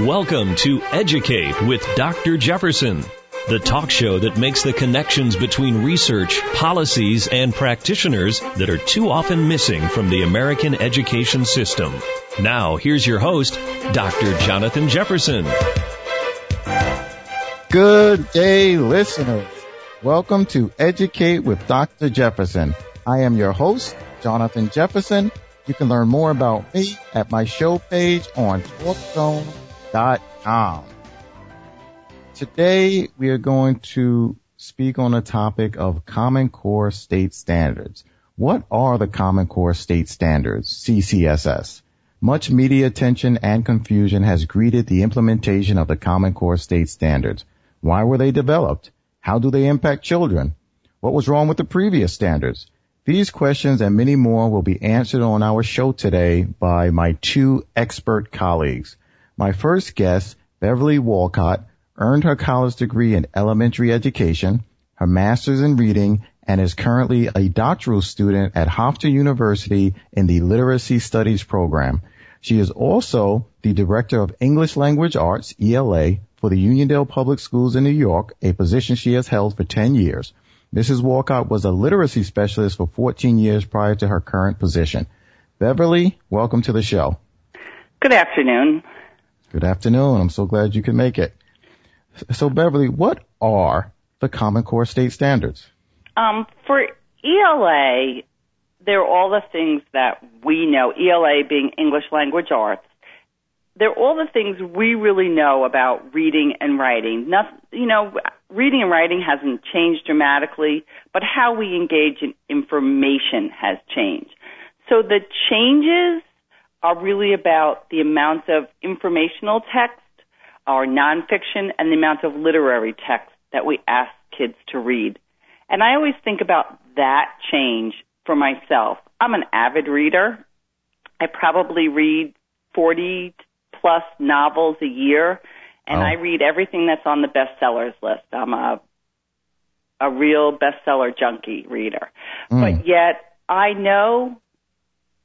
Welcome to Educate with Dr. Jefferson, the talk show that makes the connections between research, policies, and practitioners that are too often missing from the American education system. Now, here's your host, Dr. Jonathan Jefferson. Good day, listeners. Welcome to Educate with Dr. Jefferson. I am your host, Jonathan Jefferson. You can learn more about me at my show page on TalkZone com. Today we are going to speak on the topic of Common Core State Standards. What are the Common Core State Standards, CCSS? Much media attention and confusion has greeted the implementation of the Common Core State Standards. Why were they developed? How do they impact children? What was wrong with the previous standards? These questions and many more will be answered on our show today by my two expert colleagues. My first guest, Beverly Walcott, earned her college degree in elementary education, her master's in reading, and is currently a doctoral student at Hofstra University in the Literacy Studies program. She is also the Director of English Language Arts, ELA, for the Uniondale Public Schools in New York, a position she has held for 10 years. Mrs. Walcott was a literacy specialist for 14 years prior to her current position. Beverly, welcome to the show. Good afternoon. Good afternoon. I'm so glad you could make it. So Beverly, what are the Common Core state standards? Um, for ELA, they're all the things that we know, ELA being English Language Arts. They're all the things we really know about reading and writing. Nothing, you know, reading and writing hasn't changed dramatically, but how we engage in information has changed. So the changes are really about the amount of informational text or nonfiction and the amount of literary text that we ask kids to read. And I always think about that change for myself. I'm an avid reader. I probably read 40 plus novels a year and oh. I read everything that's on the bestsellers list. I'm a a real bestseller junkie reader. Mm. But yet I know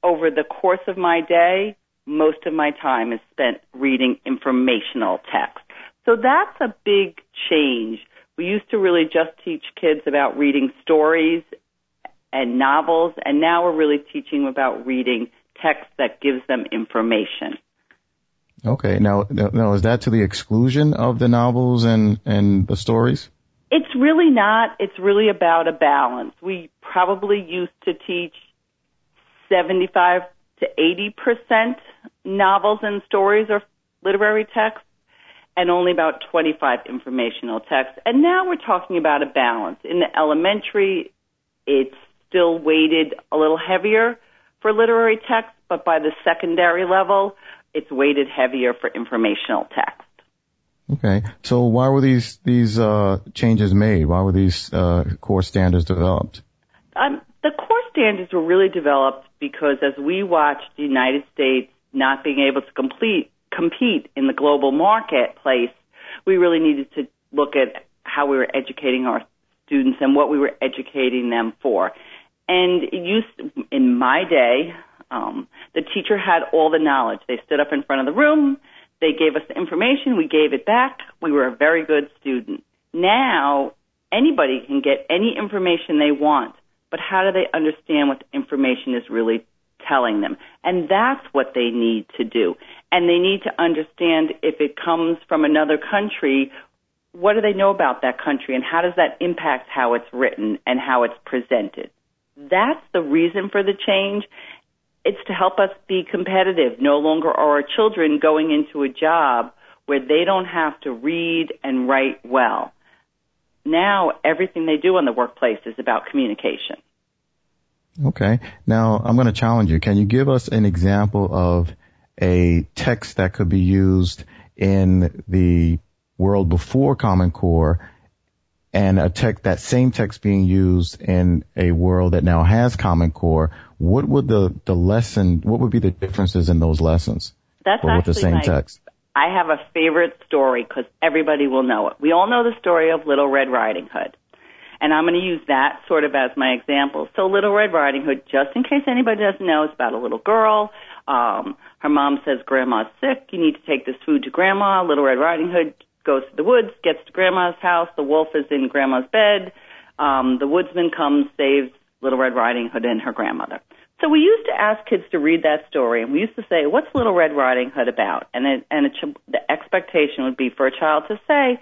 over the course of my day, most of my time is spent reading informational text. So that's a big change. We used to really just teach kids about reading stories and novels, and now we're really teaching them about reading text that gives them information. Okay. Now, now is that to the exclusion of the novels and and the stories? It's really not. It's really about a balance. We probably used to teach 75 to 80 percent novels and stories or literary texts, and only about 25 informational texts. And now we're talking about a balance. In the elementary, it's still weighted a little heavier for literary texts, but by the secondary level, it's weighted heavier for informational text. Okay, so why were these these uh, changes made? Why were these uh, core standards developed? Um, standards were really developed because as we watched the United States not being able to complete, compete in the global marketplace, we really needed to look at how we were educating our students and what we were educating them for. And it used, in my day, um, the teacher had all the knowledge. They stood up in front of the room, they gave us the information, we gave it back, we were a very good student. Now, anybody can get any information they want but how do they understand what the information is really telling them? And that's what they need to do. And they need to understand if it comes from another country, what do they know about that country and how does that impact how it's written and how it's presented? That's the reason for the change. It's to help us be competitive. No longer are our children going into a job where they don't have to read and write well now everything they do in the workplace is about communication. Okay. Now I'm going to challenge you. Can you give us an example of a text that could be used in the world before Common Core and a text, that same text being used in a world that now has Common Core? What would the, the lesson, what would be the differences in those lessons? That's with the same my, text. I have a favorite story because everybody will know it. We all know the story of Little Red Riding Hood. And I'm going to use that sort of as my example. So Little Red Riding Hood, just in case anybody doesn't know, is about a little girl. Um, Her mom says, Grandma's sick. You need to take this food to Grandma. Little Red Riding Hood goes to the woods, gets to Grandma's house. The wolf is in Grandma's bed. Um, the woodsman comes, saves Little Red Riding Hood and her grandmother. So we used to ask kids to read that story, and we used to say, "What's Little Red Riding Hood about?" And it, and it, the expectation would be for a child to say,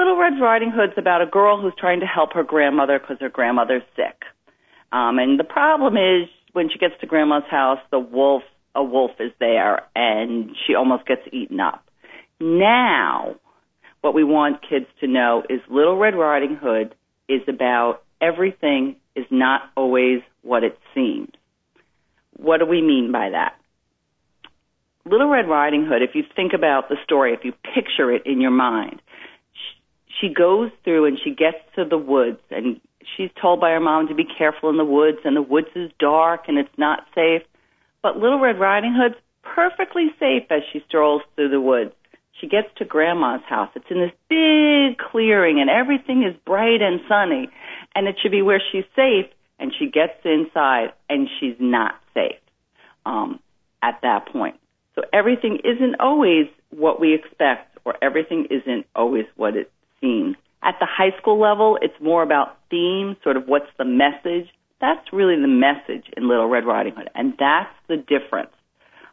"Little Red Riding Hood's about a girl who's trying to help her grandmother because her grandmother's sick." Um, and the problem is when she gets to Grandma's house, the wolf, a wolf is there, and she almost gets eaten up. Now, what we want kids to know is Little Red Riding Hood is about everything is not always what it seems. What do we mean by that? Little Red Riding Hood, if you think about the story, if you picture it in your mind, she goes through and she gets to the woods and she's told by her mom to be careful in the woods and the woods is dark and it's not safe. But Little Red Riding Hood's perfectly safe as she strolls through the woods. She gets to grandma's house. It's in this big clearing and everything is bright and sunny and it should be where she's safe and she gets inside and she's not safe um, at that point. So everything isn't always what we expect or everything isn't always what it seems. At the high school level, it's more about theme, sort of what's the message. That's really the message in Little Red Riding Hood, and that's the difference.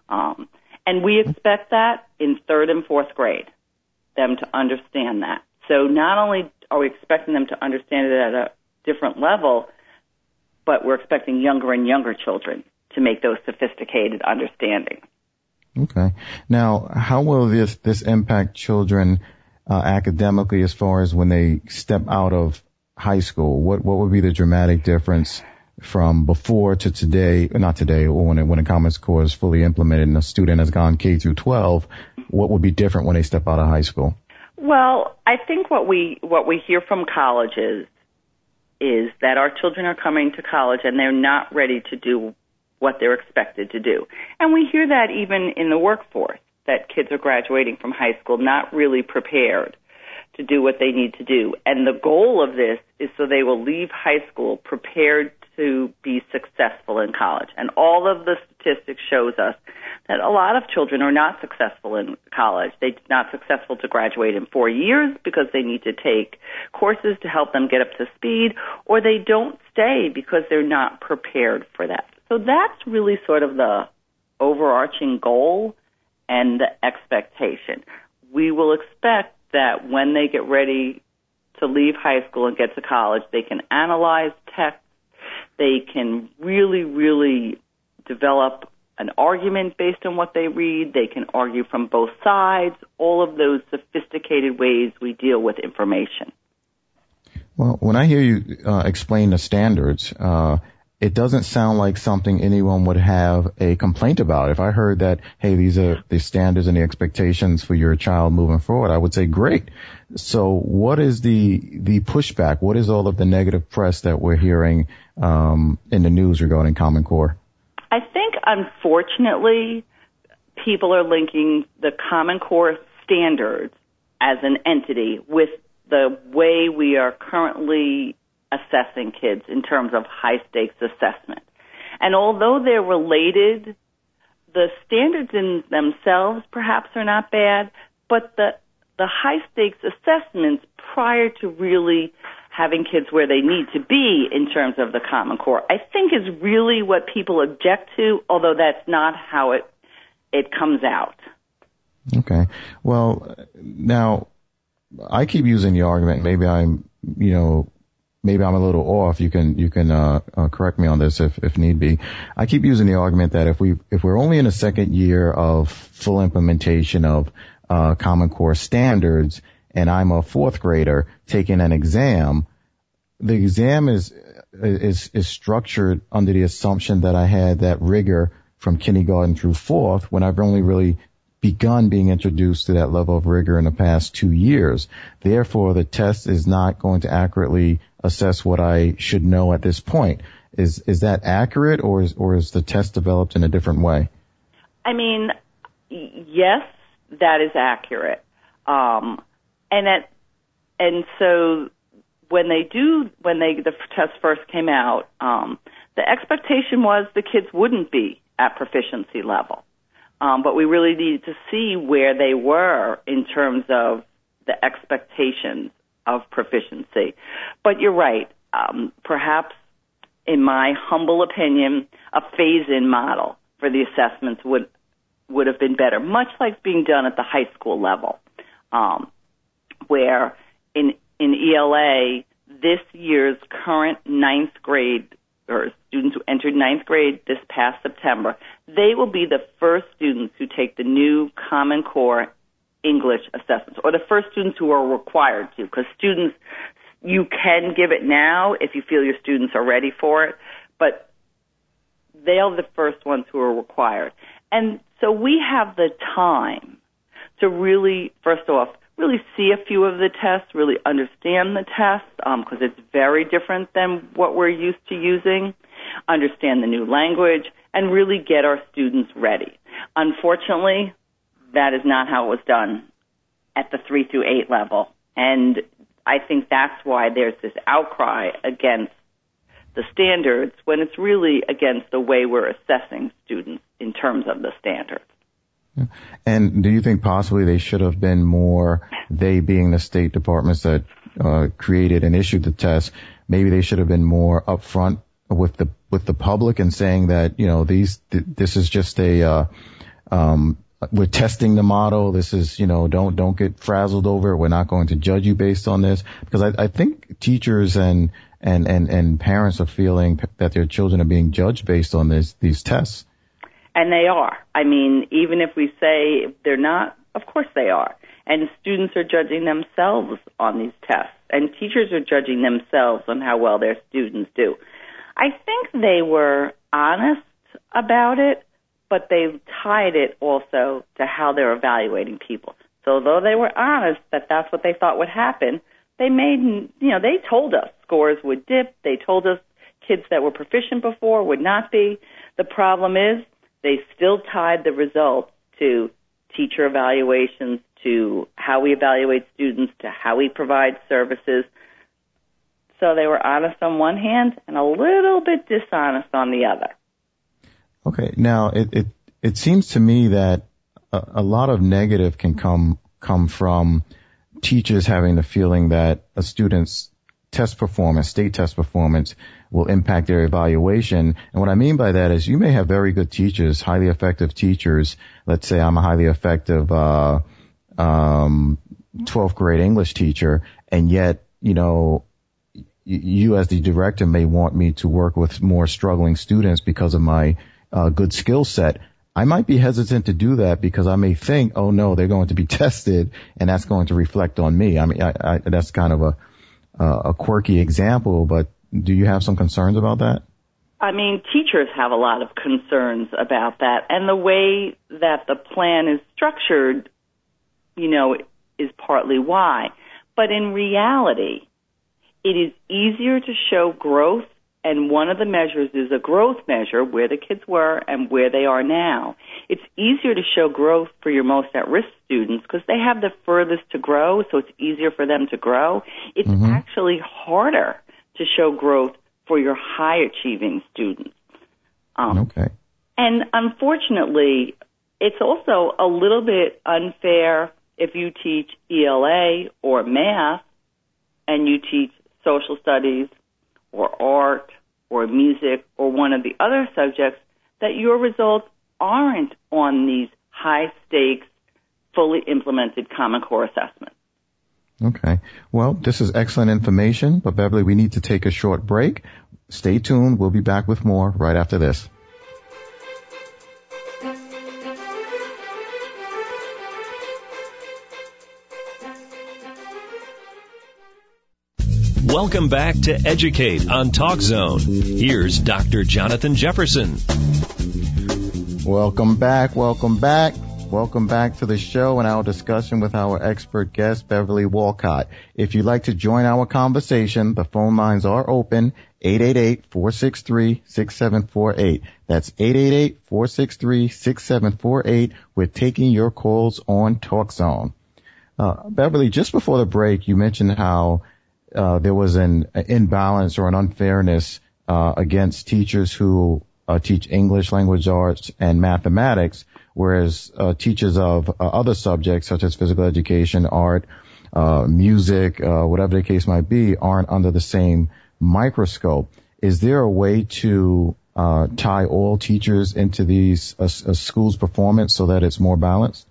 Um, and we expect that in third and fourth grade, them to understand that. So not only are we expecting them to understand it at a different level, but we're expecting younger and younger children to make those sophisticated understandings. Okay. Now, how will this this impact children uh, academically as far as when they step out of high school? What what would be the dramatic difference from before to today? Not today, or when it, when a Common Core is fully implemented and a student has gone K through 12. What would be different when they step out of high school? Well, I think what we what we hear from colleges is that our children are coming to college and they're not ready to do what they're expected to do. And we hear that even in the workforce, that kids are graduating from high school not really prepared to do what they need to do. And the goal of this is so they will leave high school prepared to be successful in college. And all of the statistics shows us that a lot of children are not successful in college. They're not successful to graduate in four years because they need to take courses to help them get up to speed, or they don't stay because they're not prepared for that. So that's really sort of the overarching goal and the expectation. We will expect that when they get ready to leave high school and get to college, they can analyze text they can really, really develop an argument based on what they read. They can argue from both sides. All of those sophisticated ways we deal with information. Well, when I hear you uh, explain the standards, uh, it doesn't sound like something anyone would have a complaint about. If I heard that, hey, these are the standards and the expectations for your child moving forward, I would say great. So what is the, the pushback? What is all of the negative press that we're hearing, um, in the news regarding Common Core? I think unfortunately people are linking the Common Core standards as an entity with the way we are currently assessing kids in terms of high stakes assessment. And although they're related, the standards in themselves perhaps are not bad, but the the high stakes assessments prior to really having kids where they need to be in terms of the common core i think is really what people object to although that's not how it it comes out okay well now i keep using the argument maybe i'm you know maybe I'm a little off. You can you can uh, uh, correct me on this if if need be. I keep using the argument that if we if we're only in a second year of full implementation of uh, Common Core standards, and I'm a fourth grader taking an exam, the exam is is is structured under the assumption that I had that rigor from kindergarten through fourth when I've only really begun being introduced to that level of rigor in the past two years. Therefore, the test is not going to accurately assess what I should know at this point. Is is that accurate, or is or is the test developed in a different way? I mean, yes, that is accurate, um, and at and so when they do when they the test first came out, um, the expectation was the kids wouldn't be at proficiency level. Um, but we really needed to see where they were in terms of the expectations of proficiency. But you're right. Um, perhaps, in my humble opinion, a phase-in model for the assessments would would have been better, much like being done at the high school level, um, where in in ELA this year's current ninth grade or students who entered ninth grade this past September, they will be the first students who take the new Common Core English assessments, or the first students who are required to, because students, you can give it now if you feel your students are ready for it, but they are the first ones who are required. And so we have the time to really, first off, really see a few of the tests, really understand the tests, because um, it's very different than what we're used to using, understand the new language, and really get our students ready. Unfortunately, that is not how it was done at the three through eight level. And I think that's why there's this outcry against the standards when it's really against the way we're assessing students in terms of the standards. And do you think possibly they should have been more, they being the state departments that uh, created and issued the test, maybe they should have been more upfront with the with the public and saying that you know these th- this is just a uh, um, we're testing the model. This is, you know, don't, don't get frazzled over it. We're not going to judge you based on this because I, I think teachers and, and, and, and parents are feeling that their children are being judged based on this, these tests. And they are. I mean, even if we say they're not, of course they are. And students are judging themselves on these tests. And teachers are judging themselves on how well their students do. I think they were honest about it but they tied it also to how they're evaluating people. So though they were honest that that's what they thought would happen, they made, you know, they told us scores would dip. They told us kids that were proficient before would not be. The problem is they still tied the results to teacher evaluations, to how we evaluate students, to how we provide services. So they were honest on one hand and a little bit dishonest on the other. Okay. Now it, it, it seems to me that a, a lot of negative can come, come from teachers having the feeling that a student's test performance, state test performance will impact their evaluation. And what I mean by that is you may have very good teachers, highly effective teachers. Let's say I'm a highly effective, uh, um, 12th grade English teacher and yet, you know, you as the director may want me to work with more struggling students because of my uh, good skill set, I might be hesitant to do that because I may think, oh no, they're going to be tested and that's going to reflect on me. I mean, I, I, that's kind of a, a quirky example, but do you have some concerns about that? I mean, teachers have a lot of concerns about that and the way that the plan is structured, you know, is partly why. But in reality, it is easier to show growth and one of the measures is a growth measure where the kids were and where they are now. It's easier to show growth for your most at-risk students because they have the furthest to grow, so it's easier for them to grow. It's mm-hmm. actually harder to show growth for your high achieving students. Um, okay. And unfortunately, it's also a little bit unfair if you teach ELA or math and you teach social studies or art or music or one of the other subjects that your results aren't on these high stakes, fully implemented Common Core assessments. Okay. Well, this is excellent information, but Beverly, we need to take a short break. Stay tuned. We'll be back with more right after this. Welcome back to Educate on Talk Zone. Here's Dr. Jonathan Jefferson. Welcome back. Welcome back. Welcome back to the show and our discussion with our expert guest, Beverly Walcott. If you'd like to join our conversation, the phone lines are open, 888-463-6748. That's 888-463-6748. We're taking your calls on Talk Zone. Uh, Beverly, just before the break, you mentioned how uh, there was an imbalance or an unfairness uh, against teachers who uh, teach English language arts and mathematics, whereas uh, teachers of uh, other subjects such as physical education, art, uh, music, uh, whatever the case might be, aren't under the same microscope. Is there a way to uh, tie all teachers into these schools' performance so that it's more balanced?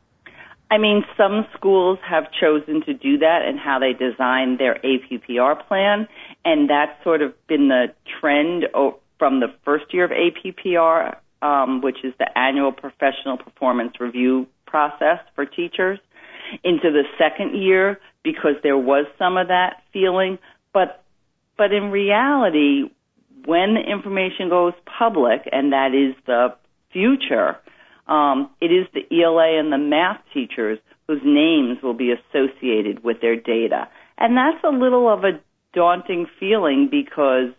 I mean, some schools have chosen to do that and how they design their APPR plan, and that's sort of been the trend from the first year of APPR, um, which is the annual professional performance review process for teachers, into the second year because there was some of that feeling, but but in reality, when the information goes public, and that is the future, um, it is the ELA and the math teachers whose names will be associated with their data. And that's a little of a daunting feeling because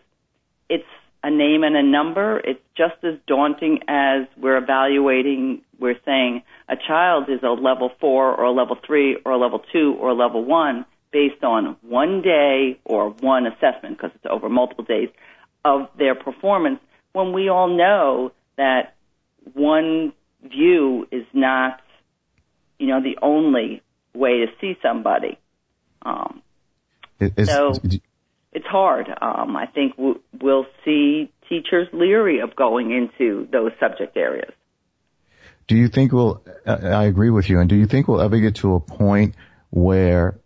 it's a name and a number. It's just as daunting as we're evaluating, we're saying a child is a level four or a level three or a level two or a level one based on one day or one assessment because it's over multiple days of their performance when we all know that one view is not, you know, the only way to see somebody. Um, is, so is, it's hard. Um, I think we'll see teachers leery of going into those subject areas. Do you think we'll, I agree with you, and do you think we'll ever get to a point where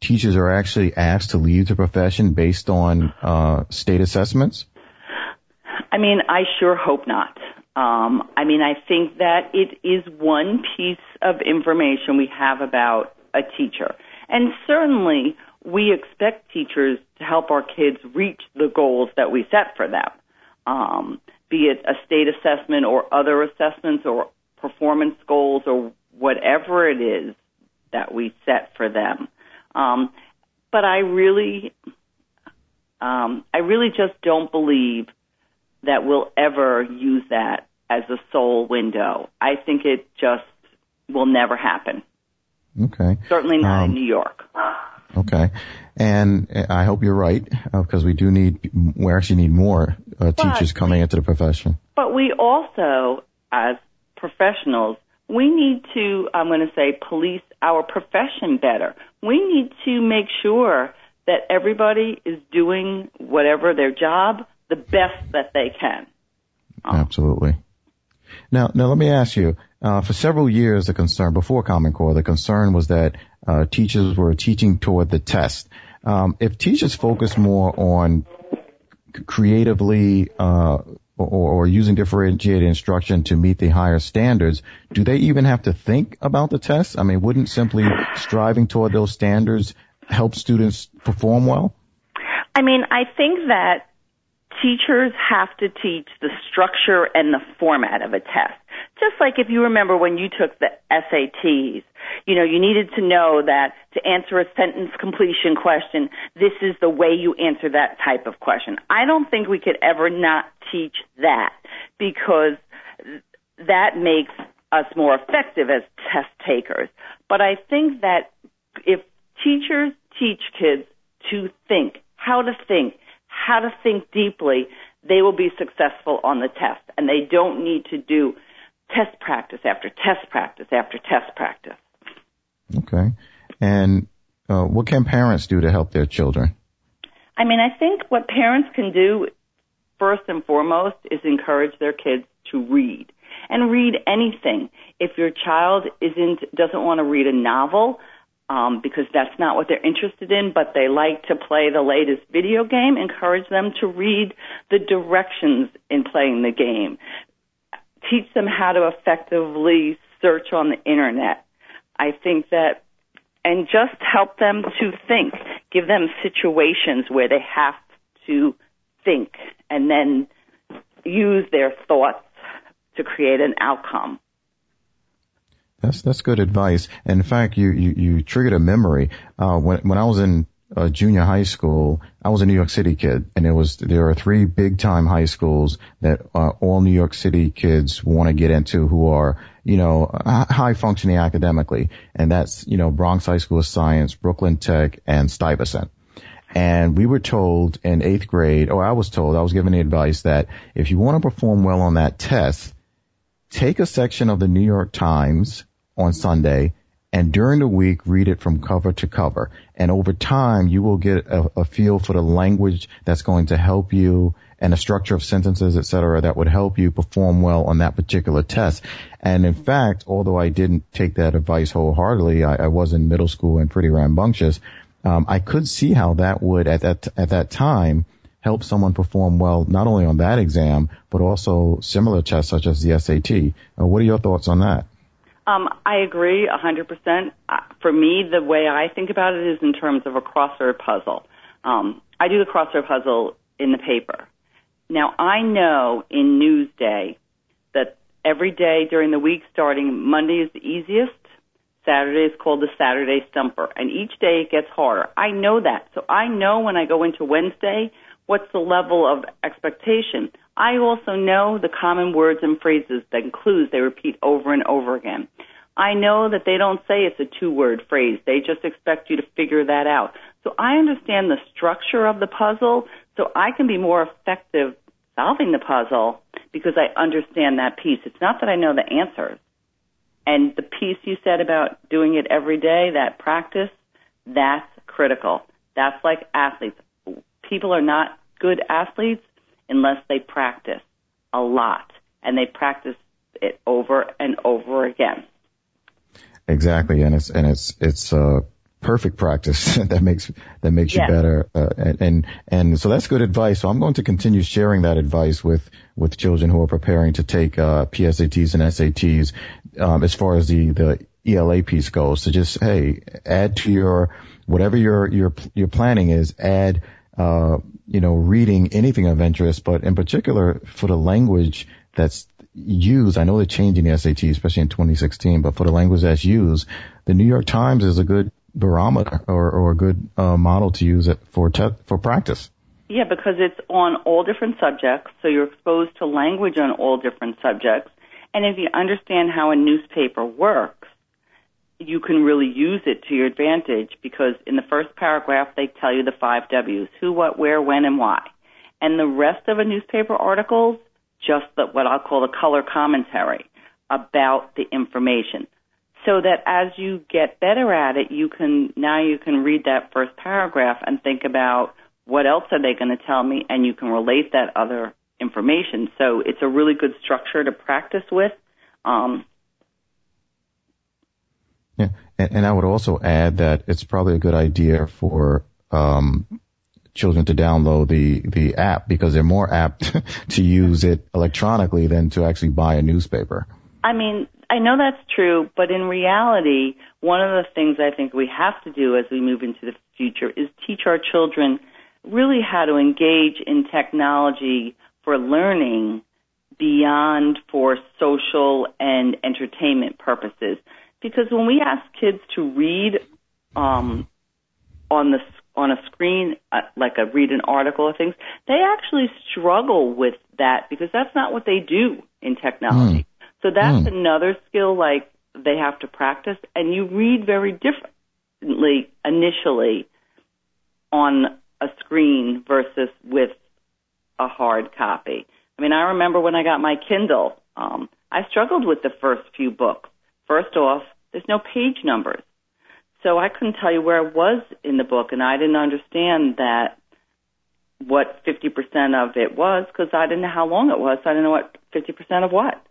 teachers are actually asked to leave the profession based on uh, state assessments? I mean, I sure hope not. Um, I mean, I think that it is one piece of information we have about a teacher. And certainly, we expect teachers to help our kids reach the goals that we set for them, um, be it a state assessment or other assessments or performance goals or whatever it is that we set for them. Um, but I really, um, I really just don't believe that we'll ever use that as a sole window. I think it just will never happen. Okay. Certainly not um, in New York. Okay. And I hope you're right, because uh, we do need, we actually need more uh, teachers coming into the profession. But we also, as professionals, we need to, I'm going to say, police our profession better. We need to make sure that everybody is doing whatever their job the best that they can. Um, Absolutely. Now, now let me ask you. Uh, for several years, the concern before Common Core, the concern was that uh, teachers were teaching toward the test. Um, if teachers focus more on creatively uh, or, or, using differentiated instruction to meet the higher standards, do they even have to think about the test? I mean, wouldn't simply striving toward those standards help students perform well? I mean, I think that teachers have to teach the structure and the format of a test. Just like if you remember when you took the SATs, you know, you needed to know that to answer a sentence completion question, this is the way you answer that type of question. I don't think we could ever not teach that because that makes us more effective as test takers. But I think that if teachers teach kids to think, how to think, how to think deeply, they will be successful on the test. And they don't need to do test practice after test practice after test practice. Okay. And uh, what can parents do to help their children? I mean, I think what parents can do first and foremost is encourage their kids to read and read anything. If your child isn't doesn't want to read a novel, um, because that's not what they're interested in, but they like to play the latest video game, encourage them to read the directions in playing the game. Teach them how to effectively search on the internet. I think that, and just help them to think. Give them situations where they have to think and then use their thoughts to create an outcome. That's that's good advice. in fact, you you, you triggered a memory. Uh, when when I was in uh, junior high school, I was a New York City kid, and it was there are three big time high schools that uh, all New York City kids want to get into who are you know high functioning academically, and that's you know Bronx High School of Science, Brooklyn Tech, and Stuyvesant. And we were told in eighth grade, or I was told, I was given the advice that if you want to perform well on that test, take a section of the New York Times on Sunday and during the week read it from cover to cover. And over time, you will get a, a feel for the language that's going to help you and a structure of sentences, et cetera, that would help you perform well on that particular test. And in fact, although I didn't take that advice wholeheartedly, I, I was in middle school and pretty rambunctious. Um, I could see how that would at that at that time help someone perform well not only on that exam but also similar tests such as the SAT. Uh, what are your thoughts on that? Um, I agree 100%. Uh, for me, the way I think about it is in terms of a crossword puzzle. Um, I do the crossword puzzle in the paper. Now, I know in Newsday that every day during the week, starting Monday is the easiest, Saturday is called the Saturday Stumper, and each day it gets harder. I know that. So I know when I go into Wednesday what's the level of expectation. I also know the common words and phrases that clues they repeat over and over again. I know that they don't say it's a two word phrase. They just expect you to figure that out. So I understand the structure of the puzzle so I can be more effective solving the puzzle because I understand that piece. It's not that I know the answers. And the piece you said about doing it every day, that practice, that's critical. That's like athletes. People are not good athletes unless they practice a lot and they practice it over and over again. Exactly, and it's and it's it's uh, perfect practice that makes that makes yes. you better, uh, and, and and so that's good advice. So I'm going to continue sharing that advice with with children who are preparing to take uh, PSATs and SATs. Um, as far as the the ELA piece goes, to just hey, add to your whatever your your your planning is, add uh, you know, reading anything of interest, but in particular for the language that's used, I know they're changing the SAT, especially in 2016, but for the language that's used, the New York Times is a good barometer or, or a good uh, model to use it for te- for practice. Yeah, because it's on all different subjects, so you're exposed to language on all different subjects. And if you understand how a newspaper works, you can really use it to your advantage because in the first paragraph they tell you the five W's who, what, where, when, and why. And the rest of a newspaper articles, just the, what I'll call the color commentary about the information. So that as you get better at it, you can, now you can read that first paragraph and think about what else are they going to tell me and you can relate that other information. So it's a really good structure to practice with. Um, yeah, and, and I would also add that it's probably a good idea for um, children to download the the app because they're more apt to use it electronically than to actually buy a newspaper. I mean, I know that's true, but in reality, one of the things I think we have to do as we move into the future is teach our children really how to engage in technology for learning beyond for social and entertainment purposes. Because when we ask kids to read um, on the on a screen, uh, like a read an article or things, they actually struggle with that because that's not what they do in technology. Mm. So that's mm. another skill like they have to practice, and you read very differently initially on a screen versus with a hard copy. I mean, I remember when I got my Kindle, um, I struggled with the first few books First off, there's no page numbers. So I couldn't tell you where I was in the book, and I didn't understand that what 50% of it was because I didn't know how long it was. So I didn't know what 50% of what.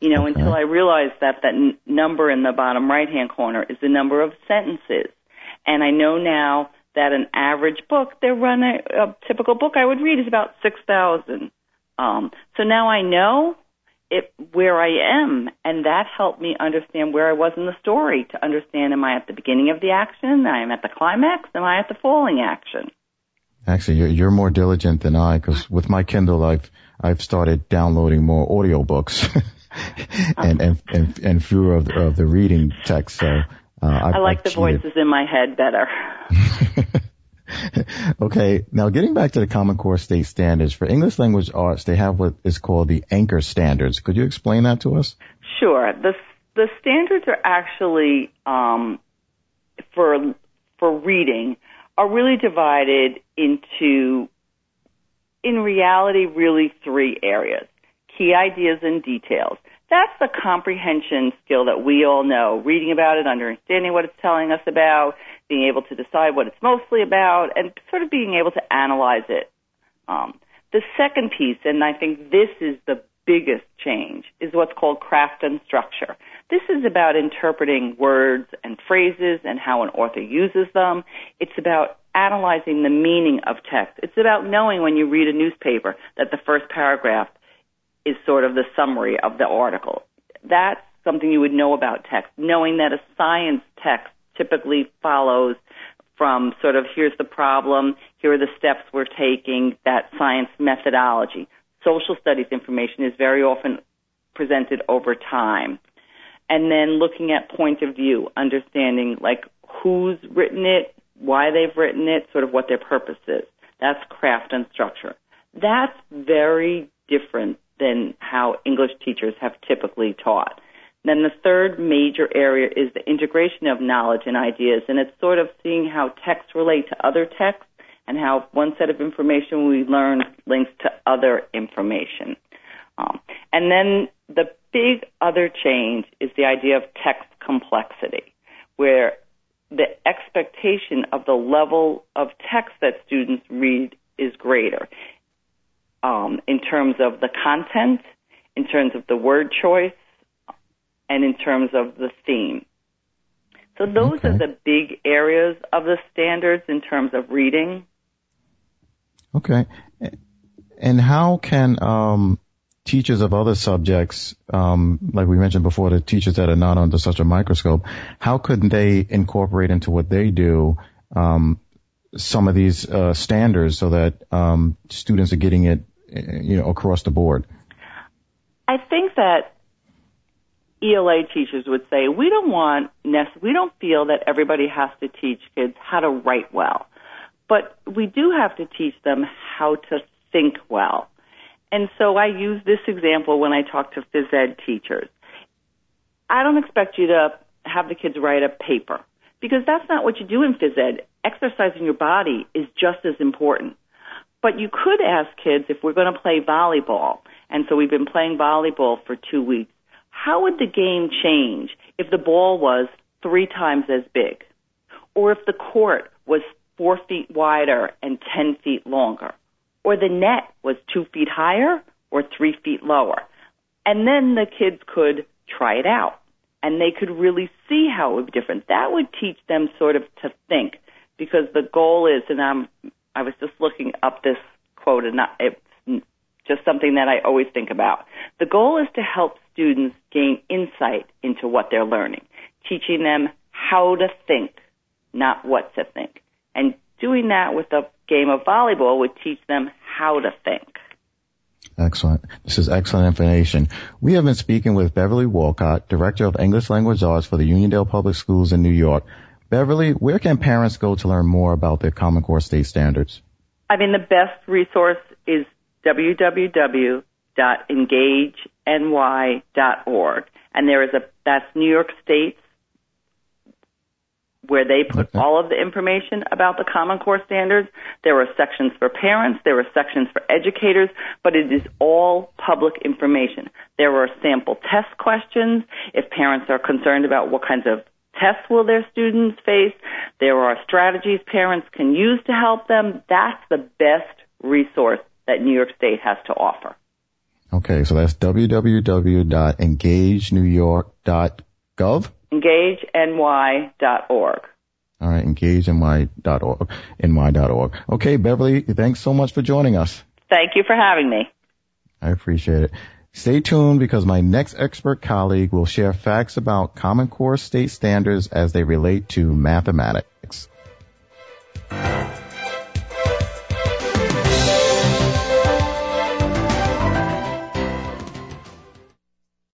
You know, okay. until I realized that that n- number in the bottom right hand corner is the number of sentences. And I know now that an average book, they're running, a typical book I would read is about 6,000. Um, so now I know it where I am, and that helped me understand where I was in the story. To understand, am I at the beginning of the action? I am at the climax. Am I at the falling action? Actually, you're, you're more diligent than I, because with my Kindle, I've I've started downloading more audiobooks and, and and and fewer of the, of the reading text. So uh, I, I like the voices in my head better. okay, now getting back to the Common Core state standards, for English language arts, they have what is called the anchor standards. Could you explain that to us? Sure. The, the standards are actually, um, for, for reading, are really divided into, in reality, really three areas. Key ideas and details. That's the comprehension skill that we all know. Reading about it, understanding what it's telling us about, being able to decide what it's mostly about, and sort of being able to analyze it. Um, the second piece, and I think this is the biggest change, is what's called craft and structure. This is about interpreting words and phrases and how an author uses them. It's about analyzing the meaning of text. It's about knowing when you read a newspaper that the first paragraph is sort of the summary of the article. That's something you would know about text, knowing that a science text typically follows from sort of here's the problem, here are the steps we're taking, that science methodology. Social studies information is very often presented over time. And then looking at point of view, understanding like who's written it, why they've written it, sort of what their purpose is. That's craft and structure. That's very different than how English teachers have typically taught. Then the third major area is the integration of knowledge and ideas, and it's sort of seeing how texts relate to other texts and how one set of information we learn links to other information. Um, and then the big other change is the idea of text complexity, where the expectation of the level of text that students read is greater um, in terms of the content, in terms of the word choice, and in terms of the theme. So those okay. are the big areas of the standards in terms of reading. Okay. And how can um, teachers of other subjects, um, like we mentioned before, the teachers that are not under such a microscope, how could they incorporate into what they do um, some of these uh, standards so that um, students are getting it, you know, across the board? I think that ELA teachers would say we don't want we don't feel that everybody has to teach kids how to write well, but we do have to teach them how to think well. And so I use this example when I talk to phys ed teachers. I don't expect you to have the kids write a paper because that's not what you do in phys ed. Exercising your body is just as important. But you could ask kids if we're going to play volleyball, and so we've been playing volleyball for two weeks, how would the game change if the ball was three times as big? Or if the court was four feet wider and ten feet longer? Or the net was two feet higher or three feet lower? And then the kids could try it out and they could really see how it would be different. That would teach them sort of to think because the goal is, and I'm, I was just looking up this quote and not, it's just something that I always think about. The goal is to help students gain insight into what they're learning, teaching them how to think, not what to think. And doing that with a game of volleyball would teach them how to think. Excellent. This is excellent information. We have been speaking with Beverly Walcott, Director of English Language Arts for the Uniondale Public Schools in New York. Beverly, where can parents go to learn more about the Common Core state standards? I mean, the best resource is www.engageny.org. And there is a, that's New York State's where they put okay. all of the information about the Common Core standards. There are sections for parents, there are sections for educators, but it is all public information. There are sample test questions if parents are concerned about what kinds of tests will their students face. There are strategies parents can use to help them. That's the best resource that New York State has to offer. Okay, so that's www.engagenewyork.gov? engageny.org. All right, engageny.org, ny.org. Okay, Beverly, thanks so much for joining us. Thank you for having me. I appreciate it. Stay tuned because my next expert colleague will share facts about Common Core state standards as they relate to mathematics.